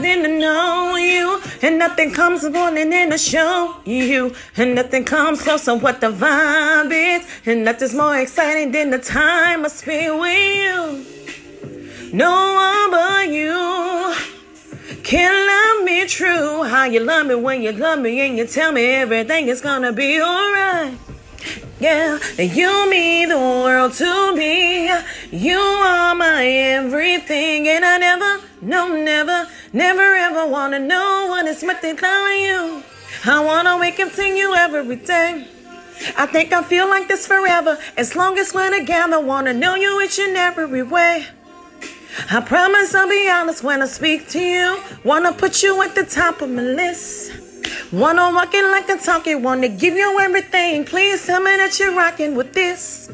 than to know you. And nothing comes more than to show you. And nothing comes close to what the vibe is. And nothing's more exciting than the time I spend with you. No one but you can love me true. How you love me when you love me and you tell me everything is gonna be alright. Yeah, you mean the world to me. You are my everything, and I never, no, never, never ever wanna know what it's meant to tell you. I wanna wake up to you every day. I think I feel like this forever, as long as we're together. Wanna know you each and every way. I promise I'll be honest when I speak to you. Wanna put you at the top of my list. Wanna walk in like a talking, wanna give you everything. Please tell me that you're rocking with this.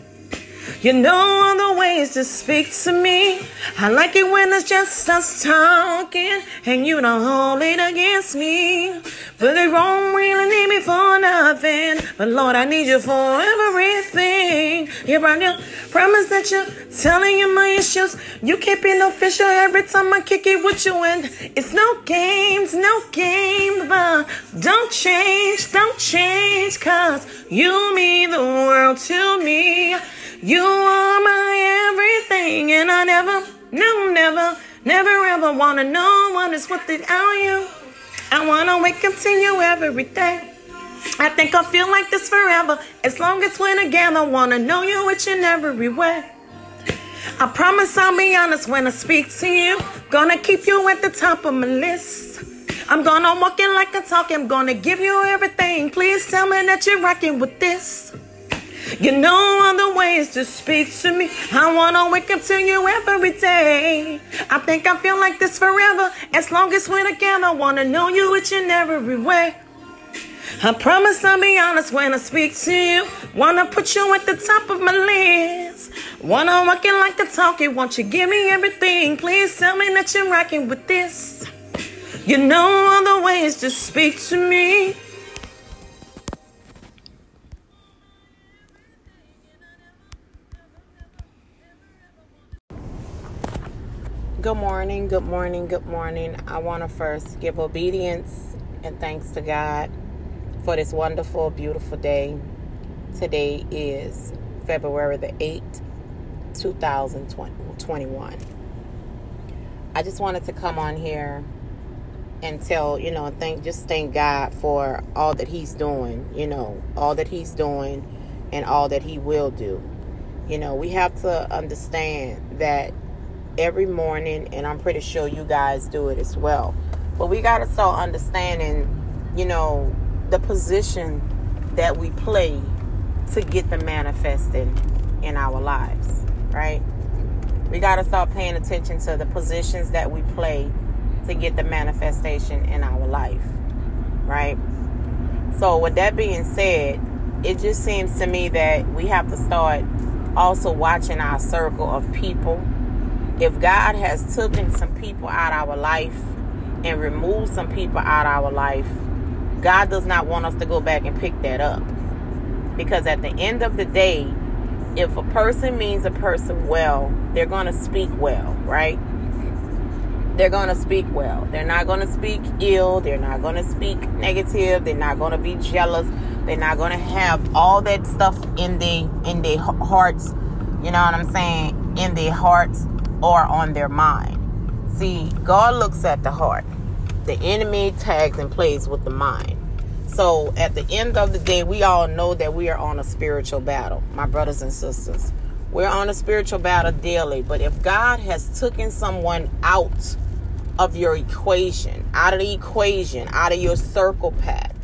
You know all the ways to speak to me. I like it when it's just us talking and you don't hold it against me. But they won't really need me for nothing. But Lord, I need you for everything. You your promise that you're telling you my issues. You keep it official every time I kick it with you. And it's no games, no games. But don't change, don't change. Cause you mean the world to me. You are my everything, and I never, no, never, never ever wanna know what is without you. I wanna wake up to you every day. I think I'll feel like this forever, as long as we're together. Wanna know you each and every way. I promise I'll be honest when I speak to you. Gonna keep you at the top of my list. I'm gonna walk in like a talk. I'm gonna give you everything. Please tell me that you're rocking with this. You know other ways to speak to me. I wanna wake up to you every day. I think I feel like this forever. As long as we're together, I wanna know you each and every way. I promise I'll be honest when I speak to you. Wanna put you at the top of my list. Wanna walk in like the talkie. Won't you give me everything? Please tell me that you're rocking with this. You know other ways to speak to me. Good morning, good morning, good morning. I want to first give obedience and thanks to God for this wonderful, beautiful day. Today is February the 8th, 2021. I just wanted to come on here and tell, you know, thank just thank God for all that he's doing, you know, all that he's doing and all that he will do. You know, we have to understand that every morning, and I'm pretty sure you guys do it as well. But we got to start understanding, you know, the position that we play to get the manifesting in our lives, right? We got to start paying attention to the positions that we play to get the manifestation in our life, right? So, with that being said, it just seems to me that we have to start also watching our circle of people if God has taken some people out of our life and removed some people out of our life, God does not want us to go back and pick that up. Because at the end of the day, if a person means a person well, they're going to speak well, right? They're going to speak well. They're not going to speak ill. They're not going to speak negative. They're not going to be jealous. They're not going to have all that stuff in their in their hearts. You know what I'm saying? In their hearts or on their mind. See, God looks at the heart. The enemy tags and plays with the mind. So at the end of the day, we all know that we are on a spiritual battle, my brothers and sisters. We're on a spiritual battle daily. But if God has taken someone out of your equation, out of the equation, out of your circle path,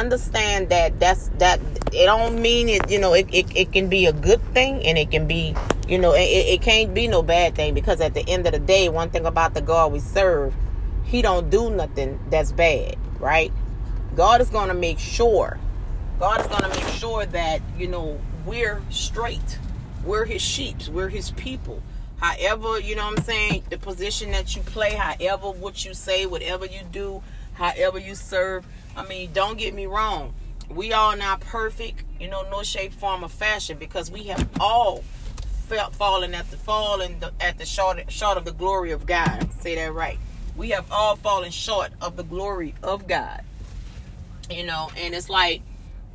understand that that's that it don't mean it you know it, it, it can be a good thing and it can be you know it, it can't be no bad thing because at the end of the day one thing about the god we serve he don't do nothing that's bad right? God is to make sure god is to make sure that you know we're straight we're his sheep we're his people. However you know i'm saying the position that you play however what you say whatever you do however you serve I mean, don't get me wrong. We all not perfect, you know, no shape, form, or fashion, because we have all felt fallen at the fall and at the short short of the glory of God. Say that right. We have all fallen short of the glory of God. You know, and it's like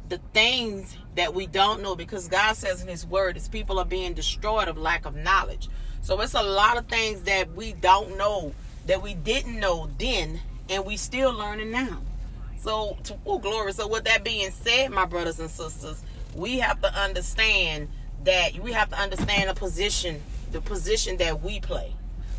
the things that we don't know because God says in His Word, is people are being destroyed of lack of knowledge. So it's a lot of things that we don't know that we didn't know then, and we still learning now. So, oh glory. So, with that being said, my brothers and sisters, we have to understand that we have to understand the position, the position that we play.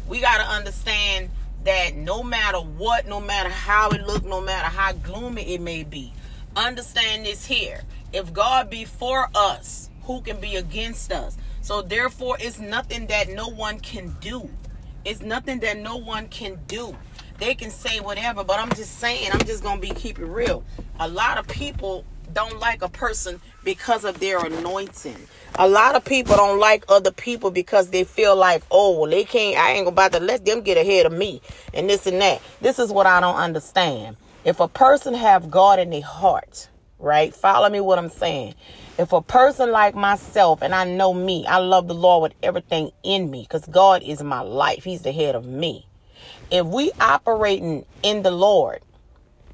We got to understand that no matter what, no matter how it look, no matter how gloomy it may be, understand this here. If God be for us, who can be against us? So therefore, it's nothing that no one can do. It's nothing that no one can do. They can say whatever, but I'm just saying, I'm just gonna be keep it real. A lot of people don't like a person because of their anointing. A lot of people don't like other people because they feel like, oh, well, they can't, I ain't about to let them get ahead of me and this and that. This is what I don't understand. If a person have God in their heart, right? Follow me what I'm saying. If a person like myself, and I know me, I love the Lord with everything in me because God is my life. He's the head of me. If we operating in the Lord,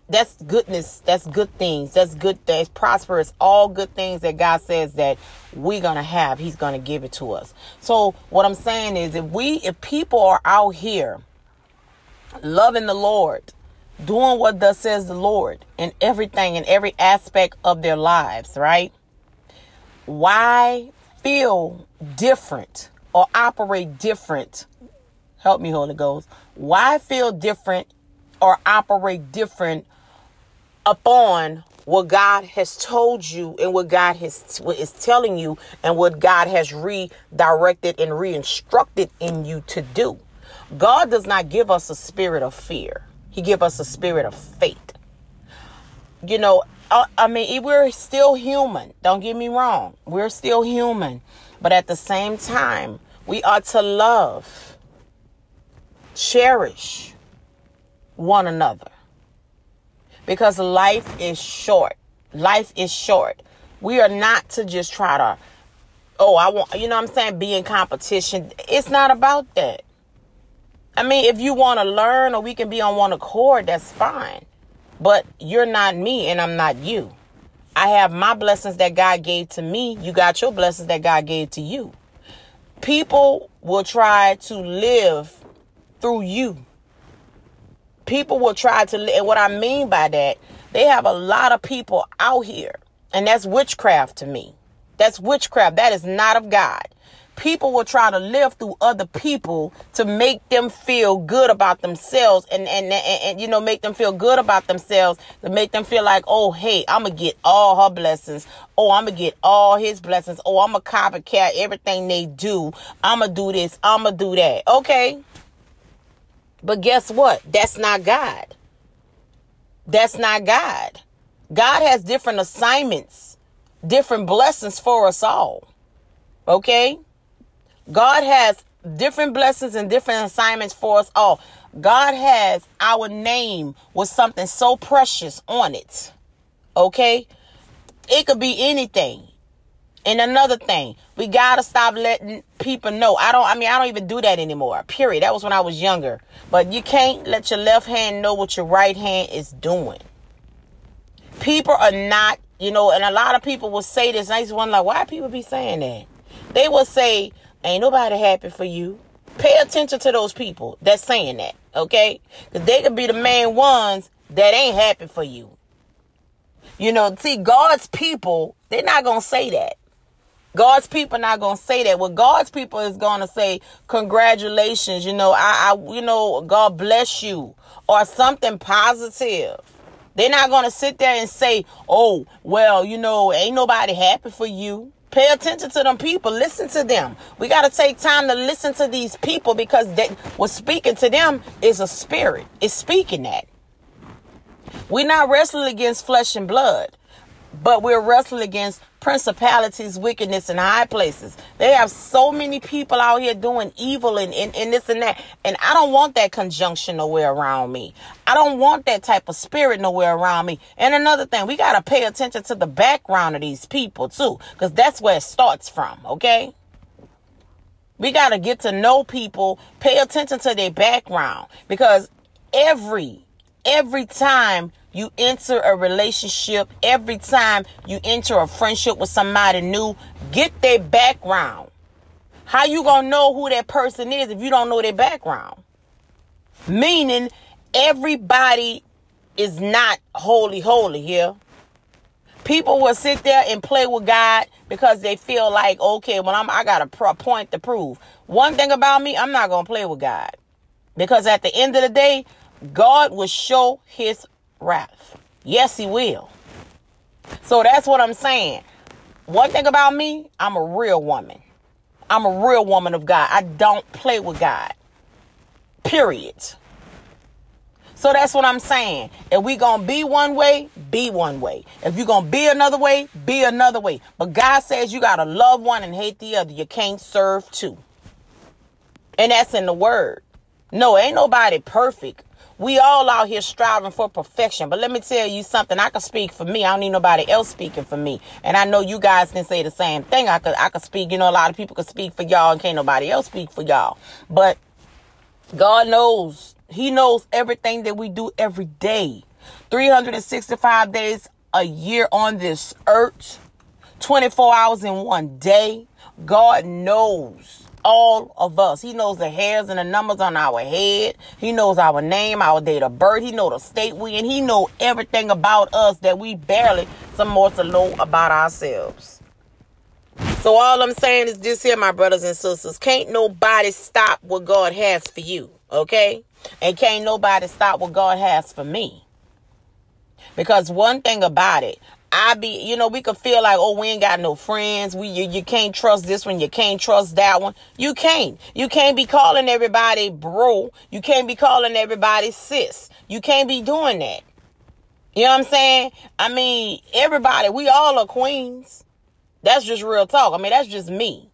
that's goodness that's good things that's good that's prosperous all good things that god says that we're gonna have he's gonna give it to us. So what i'm saying is if we if people are out here loving the lord doing what thus says the lord in everything in every aspect of their lives right? Why feel different or operate different? Help me holy ghost why feel different or operate different upon what God has told you and what God has what is telling you and what God has redirected and reinstructed in you to do. God does not give us a spirit of fear. He give us a spirit of faith. You know, I, I mean, we're still human. Don't get me wrong. We're still human. But at the same time, we are to love, cherish one another because life is short. Life is short. We are not to just try to, oh, I want, you know what I'm saying, be in competition. It's not about that. I mean, if you want to learn or we can be on one accord, that's fine. But you're not me and I'm not you. I have my blessings that God gave to me. You got your blessings that God gave to you. People will try to live through you. People will try to and what i mean by that they have a lot of people out here and that's witchcraft to me. That's witchcraft. That is not of god. People will try to live through other people to make them feel good about themselves and, and, and, and, you know make them feel good about themselves to make them feel like oh hey i'm gonna get all her blessings. Oh i'm gonna get all his blessings. Oh i'm gonna copycat everything they do. I'm gonna do this. I'm gonna do that. Okay but guess what? That's not God. That's not God. God has different assignments, different blessings for us all. Okay? God has different blessings and different assignments for us all. God has our name with something so precious on it. Okay? It could be anything. And another thing, we gotta stop letting people know. I don't, I mean, I don't even do that anymore. Period. That was when I was younger. But you can't let your left hand know what your right hand is doing. People are not, you know, and a lot of people will say this. Used wonder, like, why people be saying that? They will say, ain't nobody happy for you. Pay attention to those people that's saying that, okay? Because they could be the main ones that ain't happy for you. You know, see, God's people, they're not to say that. God's people not gonna say that. What God's people is gonna say, congratulations, you know, I, I you know, God bless you, or something positive. They're not gonna sit there and say, oh, well, you know, ain't nobody happy for you. Pay attention to them people. Listen to them. We got to take time to listen to these people because that what's speaking to them is a spirit. It's speaking that. We're not wrestling against flesh and blood, but we're wrestling against principalities, wickedness in high places. They have so many people out here doing evil and, and, and this and that. And I don't want that conjunction nowhere around me. I don't want that type of spirit nowhere around me. And another thing, we got to pay attention to the background of these people too, because that's where it starts from, okay? We got to get to know people, pay attention to their background because every every time you enter a relationship, every time you enter a friendship with somebody new, get their background. How you gonna know who that person is if you don't know their background? Meaning everybody is not holy holy here. People will sit there and play with God because they feel like, okay, well, I'm, I got a point to prove. One thing about me, I'm not gonna play with God because at the end of the day, God will show His wrath. Yes, He will. So that's what I'm saying. One thing about me, I'm a real woman. I'm a real woman of God. I don't play with God. Period. So that's what I'm saying. If we gonna be one way, be one way. If you're gonna be another way, be another way. But God says you gotta love one and hate the other. You can't serve two. And that's in the word. No, ain't nobody perfect. We all out here striving for perfection. But let me tell you something. I can speak for me. I don't need nobody else speaking for me. And I know you guys can say the same thing. I could I could speak, you know, a lot of people could speak for y'all and can't nobody else speak for y'all. But God knows. He knows everything that we do every day. 365 days a year on this earth. 24 hours in one day. God knows all of us. He knows the hairs and the numbers on our head. He knows our name, our date of birth. He knows the state we in. He know everything about us that we barely some more to know about ourselves. So all I'm saying is this here, my brothers and sisters. Can't nobody stop what God has for you. Okay? And can't nobody stop what God has for me. Because one thing about it, I be, you know, we could feel like, oh, we ain't got no friends. We, you, you can't trust this one. You can't trust that one. You can't. You can't be calling everybody bro. You can't be calling everybody sis. You can't be doing that. You know what I'm saying? I mean, everybody, we all are queens. That's just real talk. I mean, that's just me.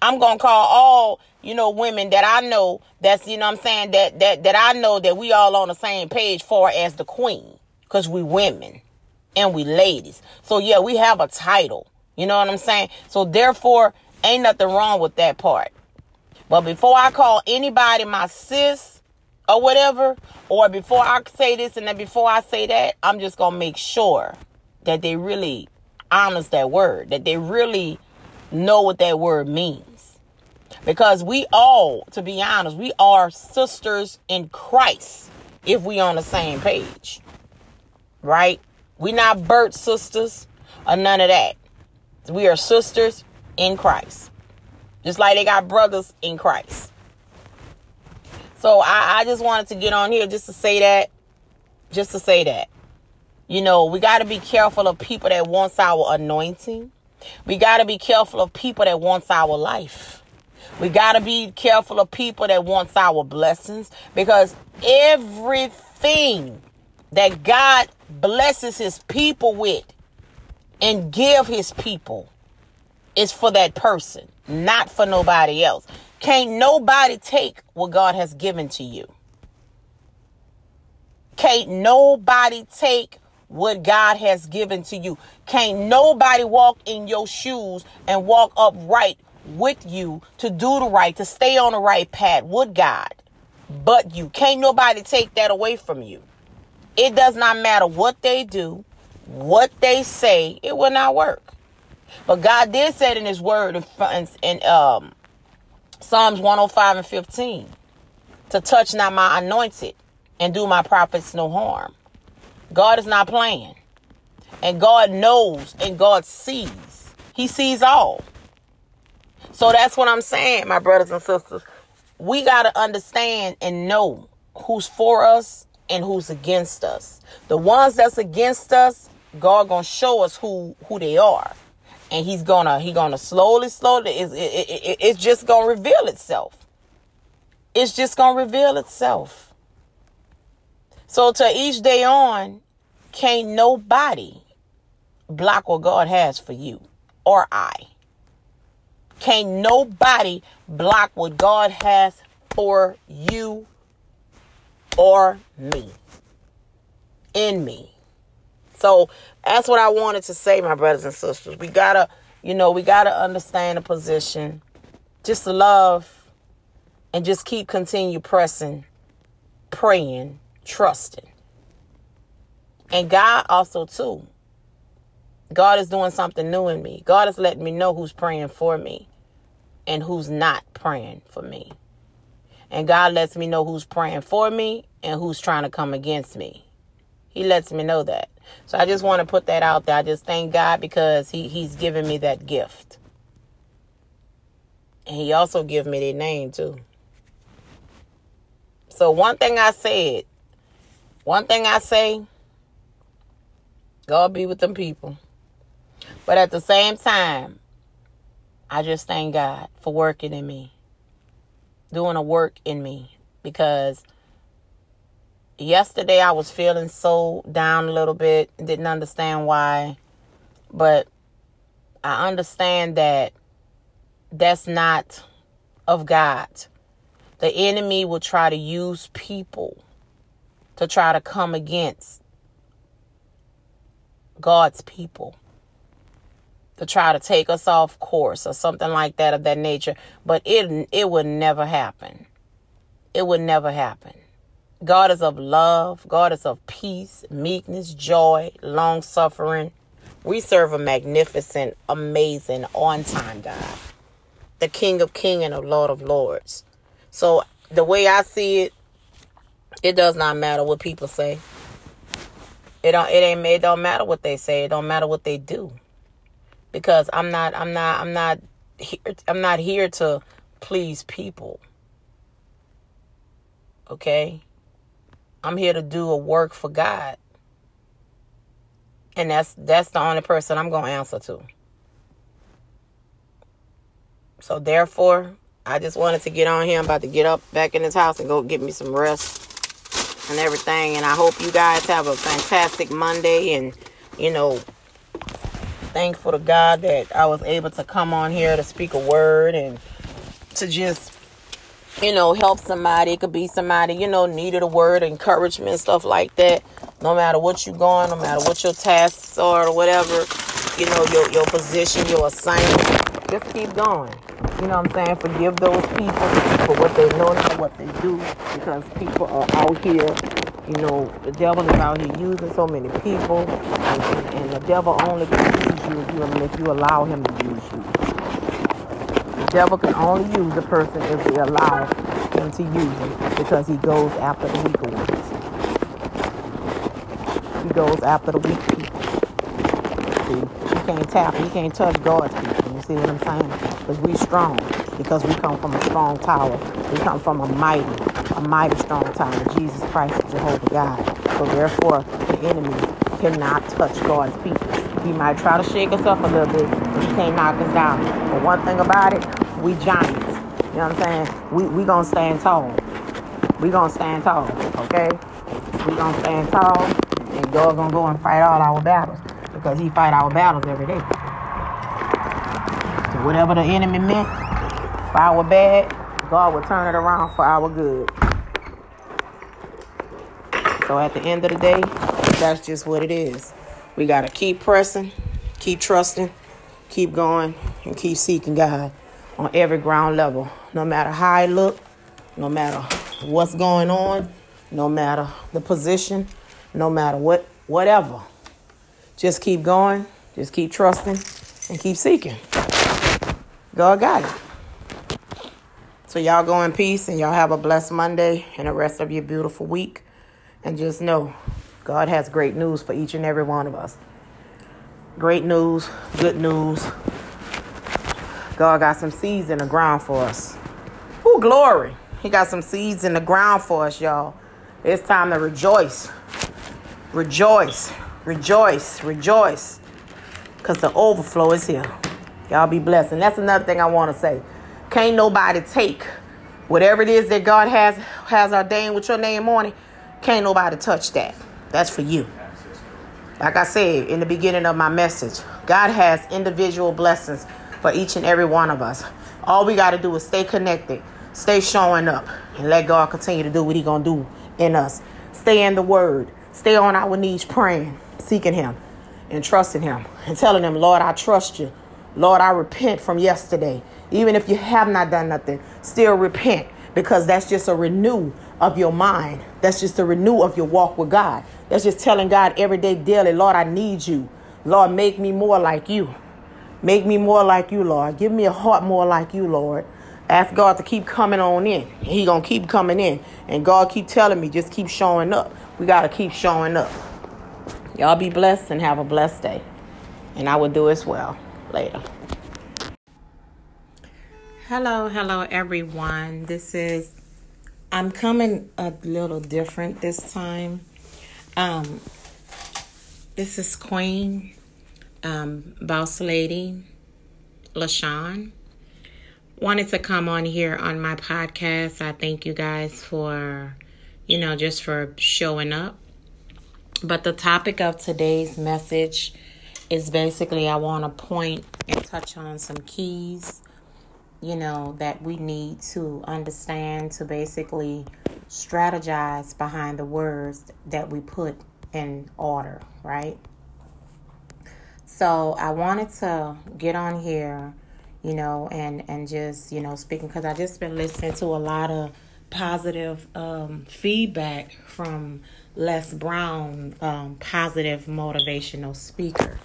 I'm gonna call all, you know, women that I know that's, you know what I'm saying, that that that I know that we all on the same page for as the queen. Cause we women and we ladies. So yeah, we have a title. You know what I'm saying? So therefore, ain't nothing wrong with that part. But before I call anybody my sis or whatever, or before I say this and then before I say that, I'm just gonna make sure that they really honors that word, that they really know what that word means. Because we all, to be honest, we are sisters in Christ if we on the same page. Right? We not birth sisters or none of that. We are sisters in Christ. Just like they got brothers in Christ. So I, I just wanted to get on here just to say that. Just to say that. You know, we got to be careful of people that wants our anointing. We got to be careful of people that wants our life. We got to be careful of people that wants our blessings because everything that God blesses his people with and give his people is for that person, not for nobody else. Can't nobody take what God has given to you. Can't nobody take what God has given to you. Can't nobody walk in your shoes and walk upright with you to do the right, to stay on the right path with God. But you can't nobody take that away from you. It does not matter what they do, what they say, it will not work. But God did say it in His Word in, in um, Psalms 105 and 15 to touch not my anointed and do my prophets no harm. God is not playing. And God knows and God sees. He sees all. So that's what I'm saying, my brothers and sisters. We got to understand and know who's for us and who's against us. The ones that's against us, God gonna show us who who they are, and He's gonna He gonna slowly, slowly. It's, it, it, it's just gonna reveal itself. It's just gonna reveal itself. So to each day on, can't nobody block what God has for you or I. Can't nobody block what God has for you or me. In me. So that's what I wanted to say, my brothers and sisters. We gotta, you know, we gotta understand the position. Just love and just keep continue pressing, praying, trusting. And God also too. God is doing something new in me. God is letting me know who's praying for me and who's not praying for me. And God lets me know who's praying for me and who's trying to come against me. He lets me know that. So I just want to put that out there. I just thank God because he, He's given me that gift. And He also gave me the name too. So one thing I said, one thing I say, God be with them people. But at the same time, I just thank God for working in me, doing a work in me. Because yesterday I was feeling so down a little bit, didn't understand why. But I understand that that's not of God. The enemy will try to use people to try to come against God's people to try to take us off course or something like that of that nature but it it would never happen. It would never happen. God is of love. God is of peace meekness joy long suffering. We serve a magnificent amazing on time god the king of Kings and the lord of lords. So the way i see it it does not matter what people say. It don't it ain't it don't matter what they say. It don't matter what they do because I'm not I'm not I'm not here I'm not here to please people. Okay? I'm here to do a work for God. And that's that's the only person I'm going to answer to. So therefore, I just wanted to get on here. I'm about to get up back in this house and go get me some rest and everything. And I hope you guys have a fantastic Monday and you know thankful to God that I was able to come on here to speak a word and to just, you know, help somebody. It could be somebody, you know, needed a word, encouragement, stuff like that. No matter what you're going, no matter what your tasks are or whatever, you know, your, your position, your assignment, just keep going. You know what I'm saying? Forgive those people for what they know and what they do because people are out here you know, the devil is out here using so many people, and, and, the devil only can use you if you, if you allow him to use you. The devil can only use a person if we allow him to use him because he goes after the weaker ones. He goes after the weak people. See, he can't tap, he can't touch God's people. You see what I'm saying? Because we strong. Because we come from a strong tower. We come from a mighty, a mighty strong tower. Jesus Christ is Jehovah God. So therefore, the enemy cannot touch God's people. He might try to shake us up a little bit, but he can't knock us down. But one thing about it, we giants. You know what I'm saying? We we gonna stand tall. We gonna stand tall, okay? We gonna stand tall, and God gonna go and fight all our battles because He fight our battles every day. So whatever the enemy meant for our bad, God will turn it around for our good. So at the end of the day, that's just what it is. We got to keep pressing, keep trusting, keep going, and keep seeking God on every ground level. No matter how I look, no matter what's going on, no matter the position, no matter what, whatever. Just keep going, just keep trusting, and keep seeking. God got it. So y'all go in peace and y'all have a blessed Monday and the rest of your beautiful week. And just know God has great news for each and every one of us. Great news, good news. God got some seeds in the ground for us. Oh, glory. He got some seeds in the ground for us, y'all. It's time to rejoice. Rejoice, rejoice, rejoice. Because the overflow is here. Y'all be blessed. And that's another thing I want to say. Can't nobody take whatever it is that God has has ordained with your name on it can't nobody touch that. That's for you. Like I said in the beginning of my message, God has individual blessings for each and every one of us. All we got to do is stay connected, stay showing up, and let God continue to do what He gonna do in us. Stay in the Word, stay on our knees praying, seeking Him, and trusting Him, and telling Him, Lord, I trust you. Lord, I repent from yesterday. Even if you have not done nothing, still repent because that's just a renew of your mind. That's just a renew of your walk with God. That's just telling God every day, daily, Lord, I need you. Lord, make me more like you. Make me more like you, Lord. Give me a heart more like you, Lord. Ask God to keep coming on in. He gonna keep coming in. And God keep telling me, just keep showing up. We gotta keep showing up. Y'all be blessed and have a blessed day. And I will do as well later. Hello, hello everyone. This is I'm coming a little different this time. Um this is Queen um Boss Lady LaShawn wanted to come on here on my podcast. I thank you guys for, you know, just for showing up. But the topic of today's message is basically I want to point and touch on some keys, you know, that we need to understand to basically strategize behind the words that we put in order, right? So I wanted to get on here you know, and and just you know speaking because I just been listening to a lot of positive um, feedback from Les Brown, um, positive motivational speaker.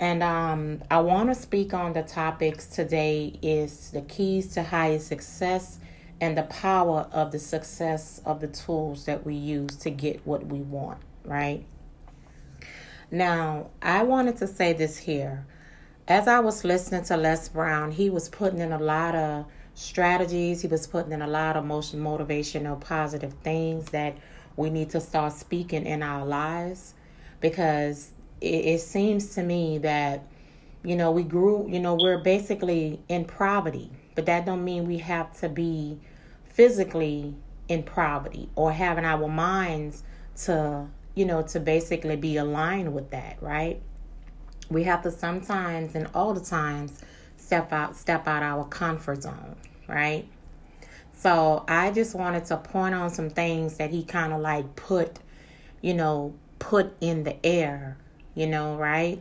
And um, I want to speak on the topics today is the keys to higher success and the power of the success of the tools that we use to get what we want, right? Now, I wanted to say this here as I was listening to Les Brown, he was putting in a lot of strategies. He was putting in a lot of motion, motivational, positive things that we need to start speaking in our lives because it, it seems to me that you know we grew you know we're basically in poverty but that don't mean we have to be physically in poverty or having our minds to you know to basically be aligned with that right? We have to sometimes and all the times step out step out our comfort zone right? So i just wanted to point on some things that he kind of like put you know put in the air you know right?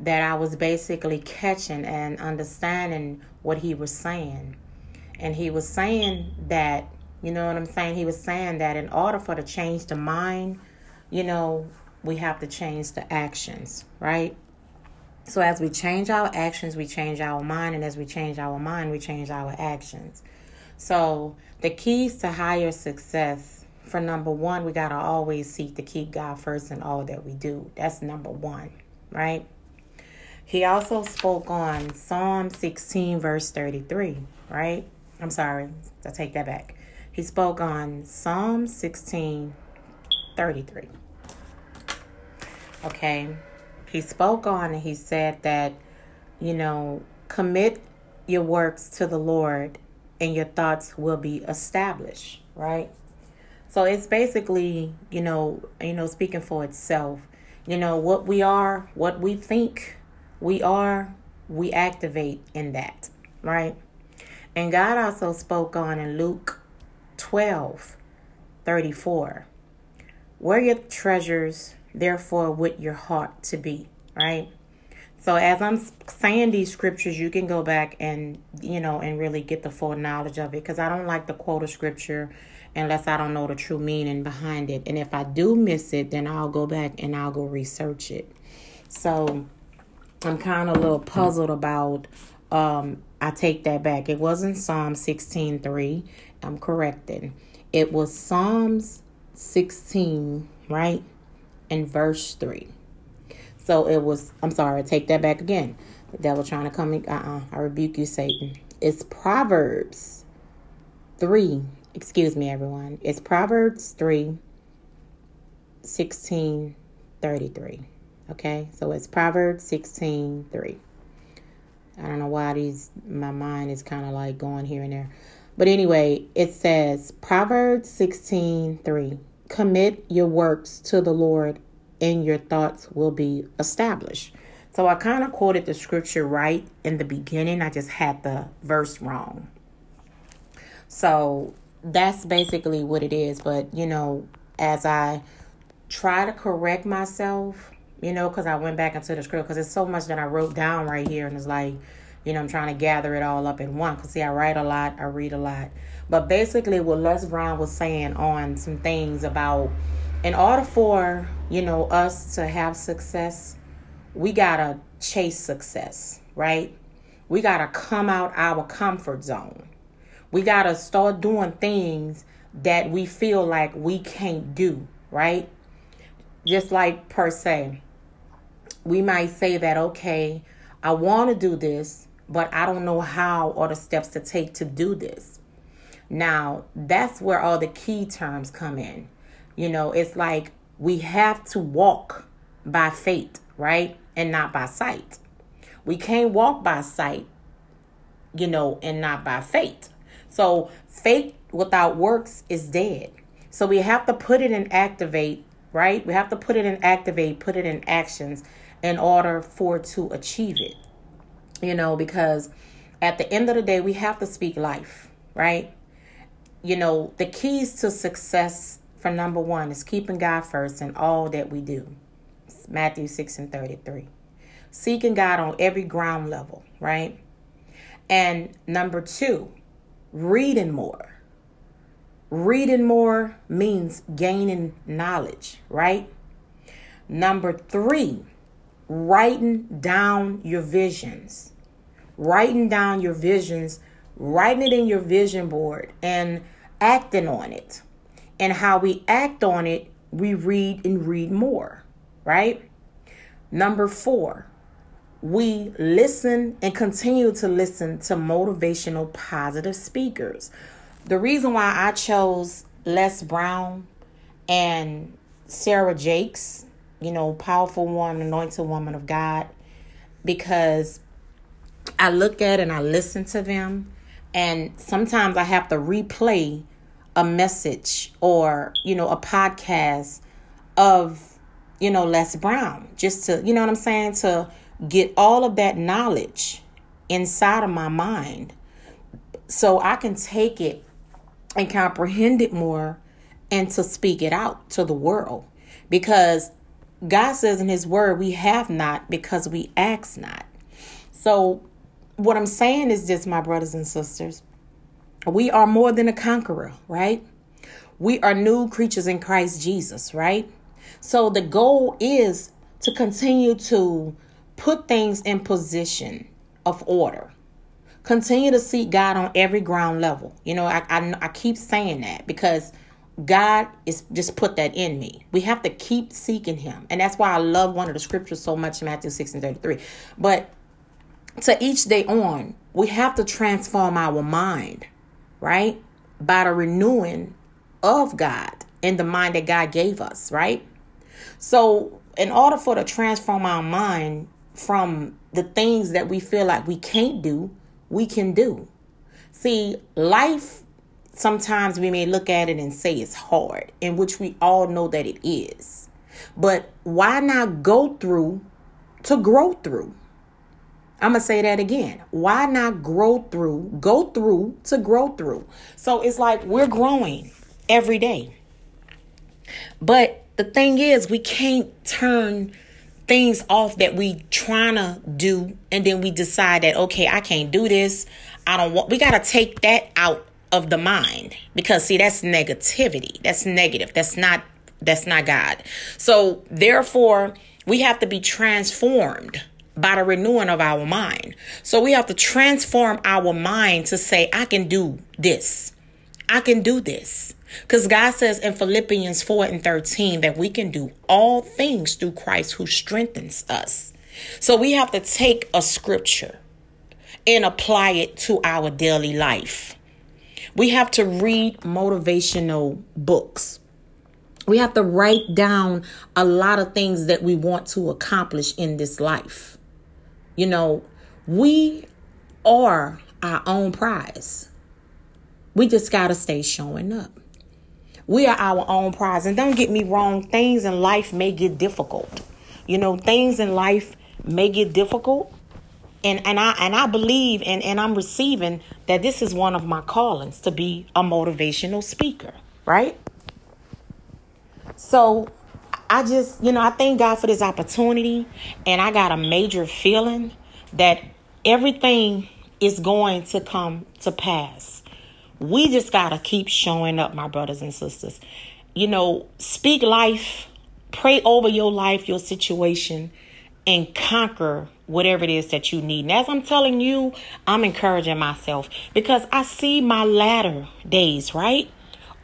That i was basically catching and understanding what he was saying. And he was saying that you know what i'm saying? He was saying that in order for to change the mind you know we have to change the actions right? So as we change our actions, we change our mind, and as we change our mind, we change our actions. So the keys to higher success for number one, we gotta always seek to keep God first in all that we do. That's number one, right? He also spoke on Psalm 16, verse 33, right? I'm sorry, I take that back. He spoke on Psalm 16, 33. Okay, he spoke on and he said that, you know, commit your works to the Lord and your thoughts will be established, right? So it's basically, you know, you know, speaking for itself. You know, what we are, what we think we are, we activate in that, right? And God also spoke on in Luke 12 34. Where your treasures therefore with your heart to be, right? So as I'm saying these scriptures, you can go back and, you know, and really get the full knowledge of it because I don't like to quote a scripture unless I don't know the true meaning behind it. And if I do miss it, then I'll go back and I'll go research it. So I'm kind of a little puzzled about um I take that back. It wasn't Psalm 16:3. I'm correcting. It was Psalms 16, right? and verse 3. So it was, I'm sorry, I take that back again. The devil trying to come in, uh-uh, I rebuke you, Satan. It's Proverbs 3, excuse me, everyone. It's Proverbs 3, 16, 33. Okay, so it's Proverbs 16, 3. I don't know why these my mind is kind of like going here and there. But anyway, it says Proverbs 16, 3. Commit your works to the Lord, and your thoughts will be established. So I kind of quoted the scripture right in the beginning. I just had the verse wrong. So that's basically what it is. But, you know, as I try to correct myself, you know, because I went back into the script, because it's so much that I wrote down right here, and it's like, you know, I'm trying to gather it all up in one. Because, see, I write a lot, I read a lot. But basically, what Les Brown was saying on some things about, in order for you know us to have success, we gotta chase success, right? We gotta come out our comfort zone. We gotta start doing things that we feel like we can't do, right? Just like per se, we might say that, okay, I want to do this, but I don't know how or the steps to take to do this. Now, that's where all the key terms come in. You know, it's like we have to walk by faith, right? And not by sight. We can't walk by sight, you know, and not by faith. So, faith without works is dead. So, we have to put it in activate, right? We have to put it in activate, put it in actions in order for to achieve it. You know, because at the end of the day, we have to speak life, right? You know, the keys to success for number one is keeping God first in all that we do. It's Matthew 6 and 33. Seeking God on every ground level, right? And number two, reading more. Reading more means gaining knowledge, right? Number three, writing down your visions. Writing down your visions, writing it in your vision board, and acting on it. And how we act on it, we read and read more, right? Number four, we listen and continue to listen to motivational positive speakers. The reason why I chose Les Brown and Sarah Jakes you know, powerful woman, anointed woman of God, because I look at and I listen to them, and sometimes I have to replay a message or, you know, a podcast of, you know, Les Brown, just to, you know what I'm saying, to get all of that knowledge inside of my mind so I can take it and comprehend it more and to speak it out to the world because God says in His Word, we have not because we ask not. So, what I'm saying is this, my brothers and sisters, we are more than a conqueror, right? We are new creatures in Christ Jesus, right? So, the goal is to continue to put things in position of order. Continue to seek God on every ground level. You know, I, I, I keep saying that because God is just put that in me. We have to keep seeking him. And that's why I love one of the scriptures so much, Matthew 6 and 33. But to each day on, we have to transform our mind, right? By the renewing of God in the mind that God gave us, right? So, in order for to transform our mind from the things that we feel like we can't do, we can do. See, life sometimes we may look at it and say it's hard, in which we all know that it is. But why not go through to grow through? I'm going to say that again. Why not grow through, go through to grow through? So it's like we're growing every day. But the thing is, we can't turn things off that we trying to do and then we decide that okay, I can't do this. I don't want we got to take that out of the mind. Because see that's negativity. That's negative. That's not that's not god. So therefore we have to be transformed by the renewing of our mind. So we have to transform our mind to say i can do this. I can do this because god says in philippians 4 and 13 that we can do all things through christ who strengthens us so we have to take a scripture and apply it to our daily life we have to read motivational books. We have to write down a lot of things that we want to accomplish in this life. You know, we are our own prize. We just got to stay showing up. We are our own prize. And don't get me wrong, things in life may get difficult. You know, things in life may get difficult and and I and I believe and and I'm receiving that this is one of my callings to be a motivational speaker, right? So I just, you know, I thank God for this opportunity and I got a major feeling that everything is going to come to pass. We just got to keep showing up, my brothers and sisters. You know, speak life, pray over your life, your situation, and conquer whatever it is that you need. And as I'm telling you, I'm encouraging myself because I see my latter days, right,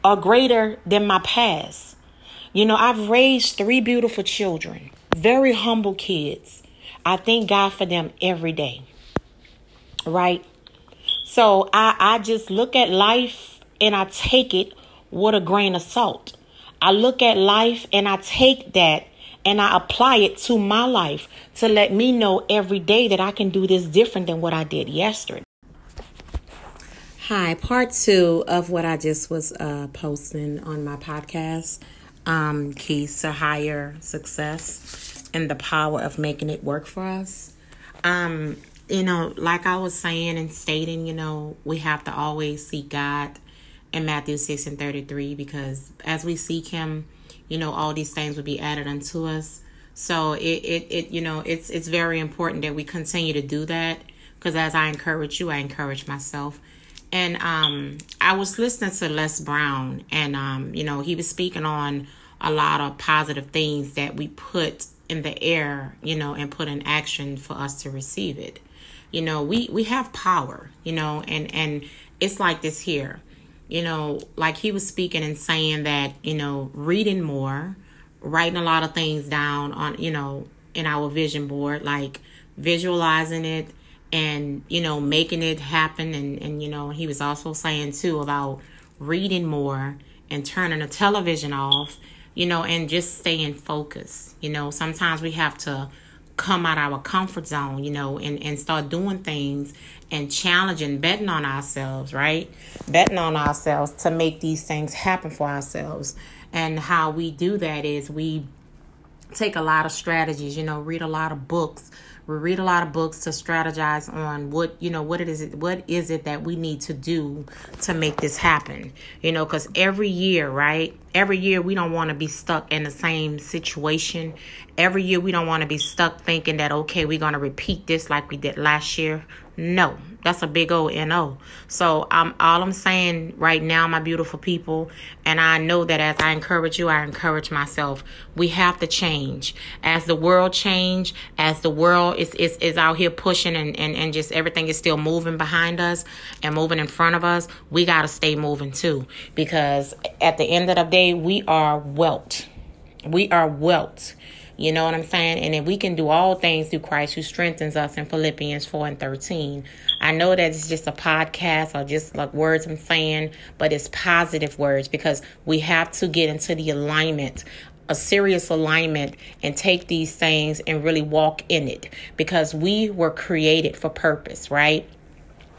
are greater than my past. You know, I've raised three beautiful children, very humble kids. I thank God for them every day, right? So I, I just look at life and I take it with a grain of salt. I look at life and I take that and I apply it to my life to let me know every day that I can do this different than what I did yesterday. Hi, part two of what I just was uh, posting on my podcast um, Keys to Higher Success and the Power of Making It Work for Us. Um, you know, like I was saying and stating, you know, we have to always seek God in Matthew 6 and 33 because as we seek Him, you know, all these things will be added unto us. So it, it, it you know, it's it's very important that we continue to do that because as I encourage you, I encourage myself. And um, I was listening to Les Brown, and um, you know, he was speaking on a lot of positive things that we put in the air, you know, and put in action for us to receive it. You know, we we have power, you know, and and it's like this here you know, like he was speaking and saying that, you know, reading more, writing a lot of things down on, you know, in our vision board, like visualizing it and, you know, making it happen. And, and, you know, he was also saying too about reading more and turning the television off, you know, and just staying focused. You know, sometimes we have to come out of our comfort zone, you know, and, and start doing things and challenging, betting on ourselves, right? Betting on ourselves to make these things happen for ourselves. And how we do that is we take a lot of strategies, you know, read a lot of books. We read a lot of books to strategize on what, you know, what it is what is it that we need to do to make this happen. You know, cuz every year, right? Every year we don't want to be stuck in the same situation. Every year we don't want to be stuck thinking that okay, we're going to repeat this like we did last year. No, that's a big old no. So I'm all I'm saying right now, my beautiful people, and I know that as I encourage you, I encourage myself. We have to change as the world change, as the world is is, is out here pushing and, and, and just everything is still moving behind us and moving in front of us. We gotta stay moving too. Because at the end of the day, we are wealth. We are wealth. You know what I'm saying? And if we can do all things through Christ who strengthens us in Philippians 4 and 13. I know that it's just a podcast or just like words I'm saying, but it's positive words because we have to get into the alignment a serious alignment and take these things and really walk in it because we were created for purpose, right?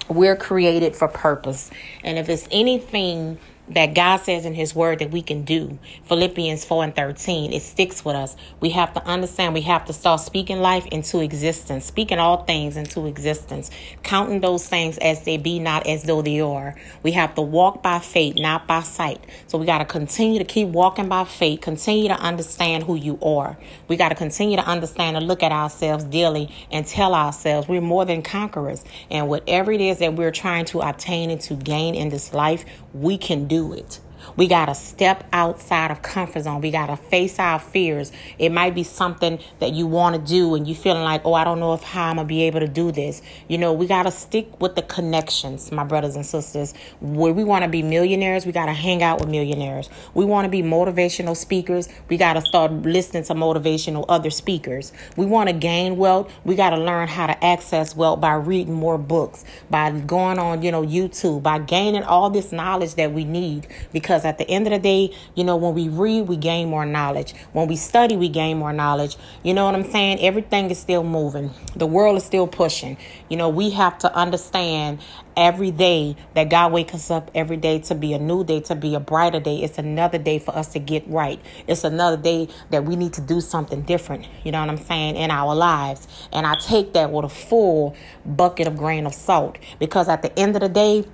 We're created for purpose. And if it's anything that God says in His Word that we can do. Philippians 4 and 13. It sticks with us. We have to understand, we have to start speaking life into existence, speaking all things into existence, counting those things as they be, not as though they are. We have to walk by faith, not by sight. So we got to continue to keep walking by faith, continue to understand who you are. We got to continue to understand and look at ourselves daily and tell ourselves we're more than conquerors. And whatever it is that we're trying to obtain and to gain in this life, we can do it. We got to step outside of comfort zone. We got to face our fears. It might be something that you want to do and you feeling like, "Oh, I don't know if how I'm going to be able to do this." You know, we got to stick with the connections, my brothers and sisters. Where we want to be millionaires, we got to hang out with millionaires. We want to be motivational speakers, we got to start listening to motivational other speakers. We want to gain wealth, we got to learn how to access wealth by reading more books, by going on, you know, YouTube, by gaining all this knowledge that we need because because at the end of the day, you know, when we read, we gain more knowledge. When we study, we gain more knowledge. You know what I'm saying? Everything is still moving. The world is still pushing. You know, we have to understand every day that God wakes us up every day to be a new day, to be a brighter day. It's another day for us to get right. It's another day that we need to do something different, you know what I'm saying, in our lives. And I take that with a full bucket of grain of salt because at the end of the day,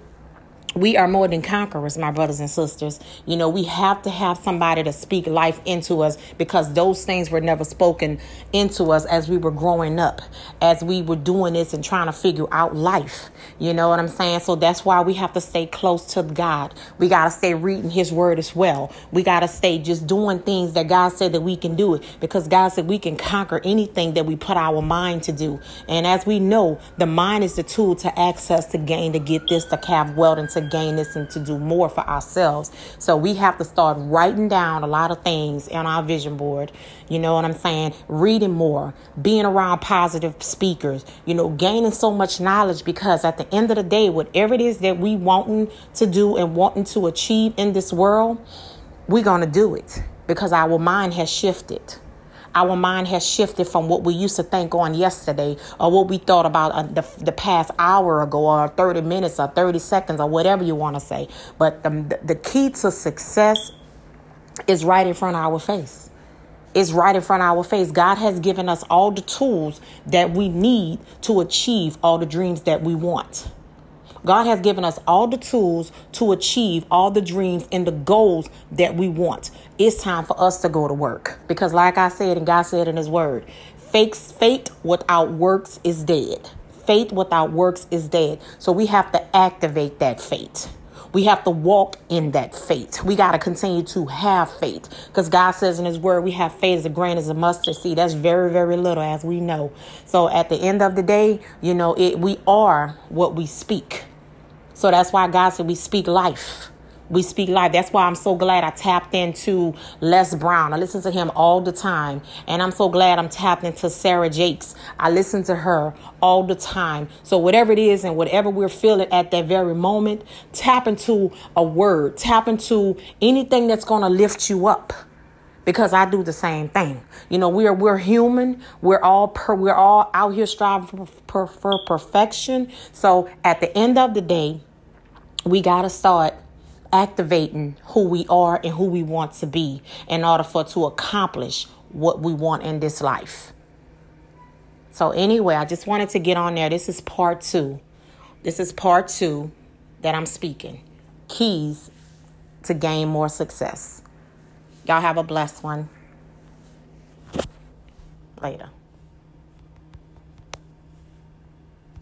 we are more than conquerors, my brothers and sisters. You know, we have to have somebody to speak life into us because those things were never spoken into us as we were growing up, as we were doing this and trying to figure out life. You know what I'm saying? So that's why we have to stay close to God. We got to stay reading His Word as well. We got to stay just doing things that God said that we can do it because God said we can conquer anything that we put our mind to do. And as we know, the mind is the tool to access, to gain, to get this, to have wealth, and to gain this and to do more for ourselves. So we have to start writing down a lot of things on our vision board. You know what I'm saying? Reading more, being around positive speakers, you know, gaining so much knowledge because at the end of the day, whatever it is that we wanting to do and wanting to achieve in this world, we're going to do it because our mind has shifted. Our mind has shifted from what we used to think on yesterday or what we thought about uh, the, the past hour ago or 30 minutes or 30 seconds or whatever you want to say. But the, the key to success is right in front of our face. It's right in front of our face. God has given us all the tools that we need to achieve all the dreams that we want. God has given us all the tools to achieve all the dreams and the goals that we want. It's time for us to go to work. Because, like I said, and God said in His Word, faith, faith without works is dead. Faith without works is dead. So we have to activate that faith. We have to walk in that faith. We got to continue to have faith because God says in His Word, we have faith as a grain as a mustard seed. That's very, very little, as we know. So at the end of the day, you know, it, we are what we speak. So that's why God said we speak life. We speak life. That's why I'm so glad I tapped into Les Brown. I listen to him all the time. And I'm so glad I'm tapped into Sarah Jakes. I listen to her all the time. So whatever it is and whatever we're feeling at that very moment, tap into a word. Tap into anything that's going to lift you up because I do the same thing. You know, we're we're human. We're all per, we're all out here striving for, for perfection. So at the end of the day, we got to start activating who we are and who we want to be in order for to accomplish what we want in this life. So anyway, I just wanted to get on there. This is part 2. This is part 2 that I'm speaking. Keys to gain more success. Y'all have a blessed one. Later.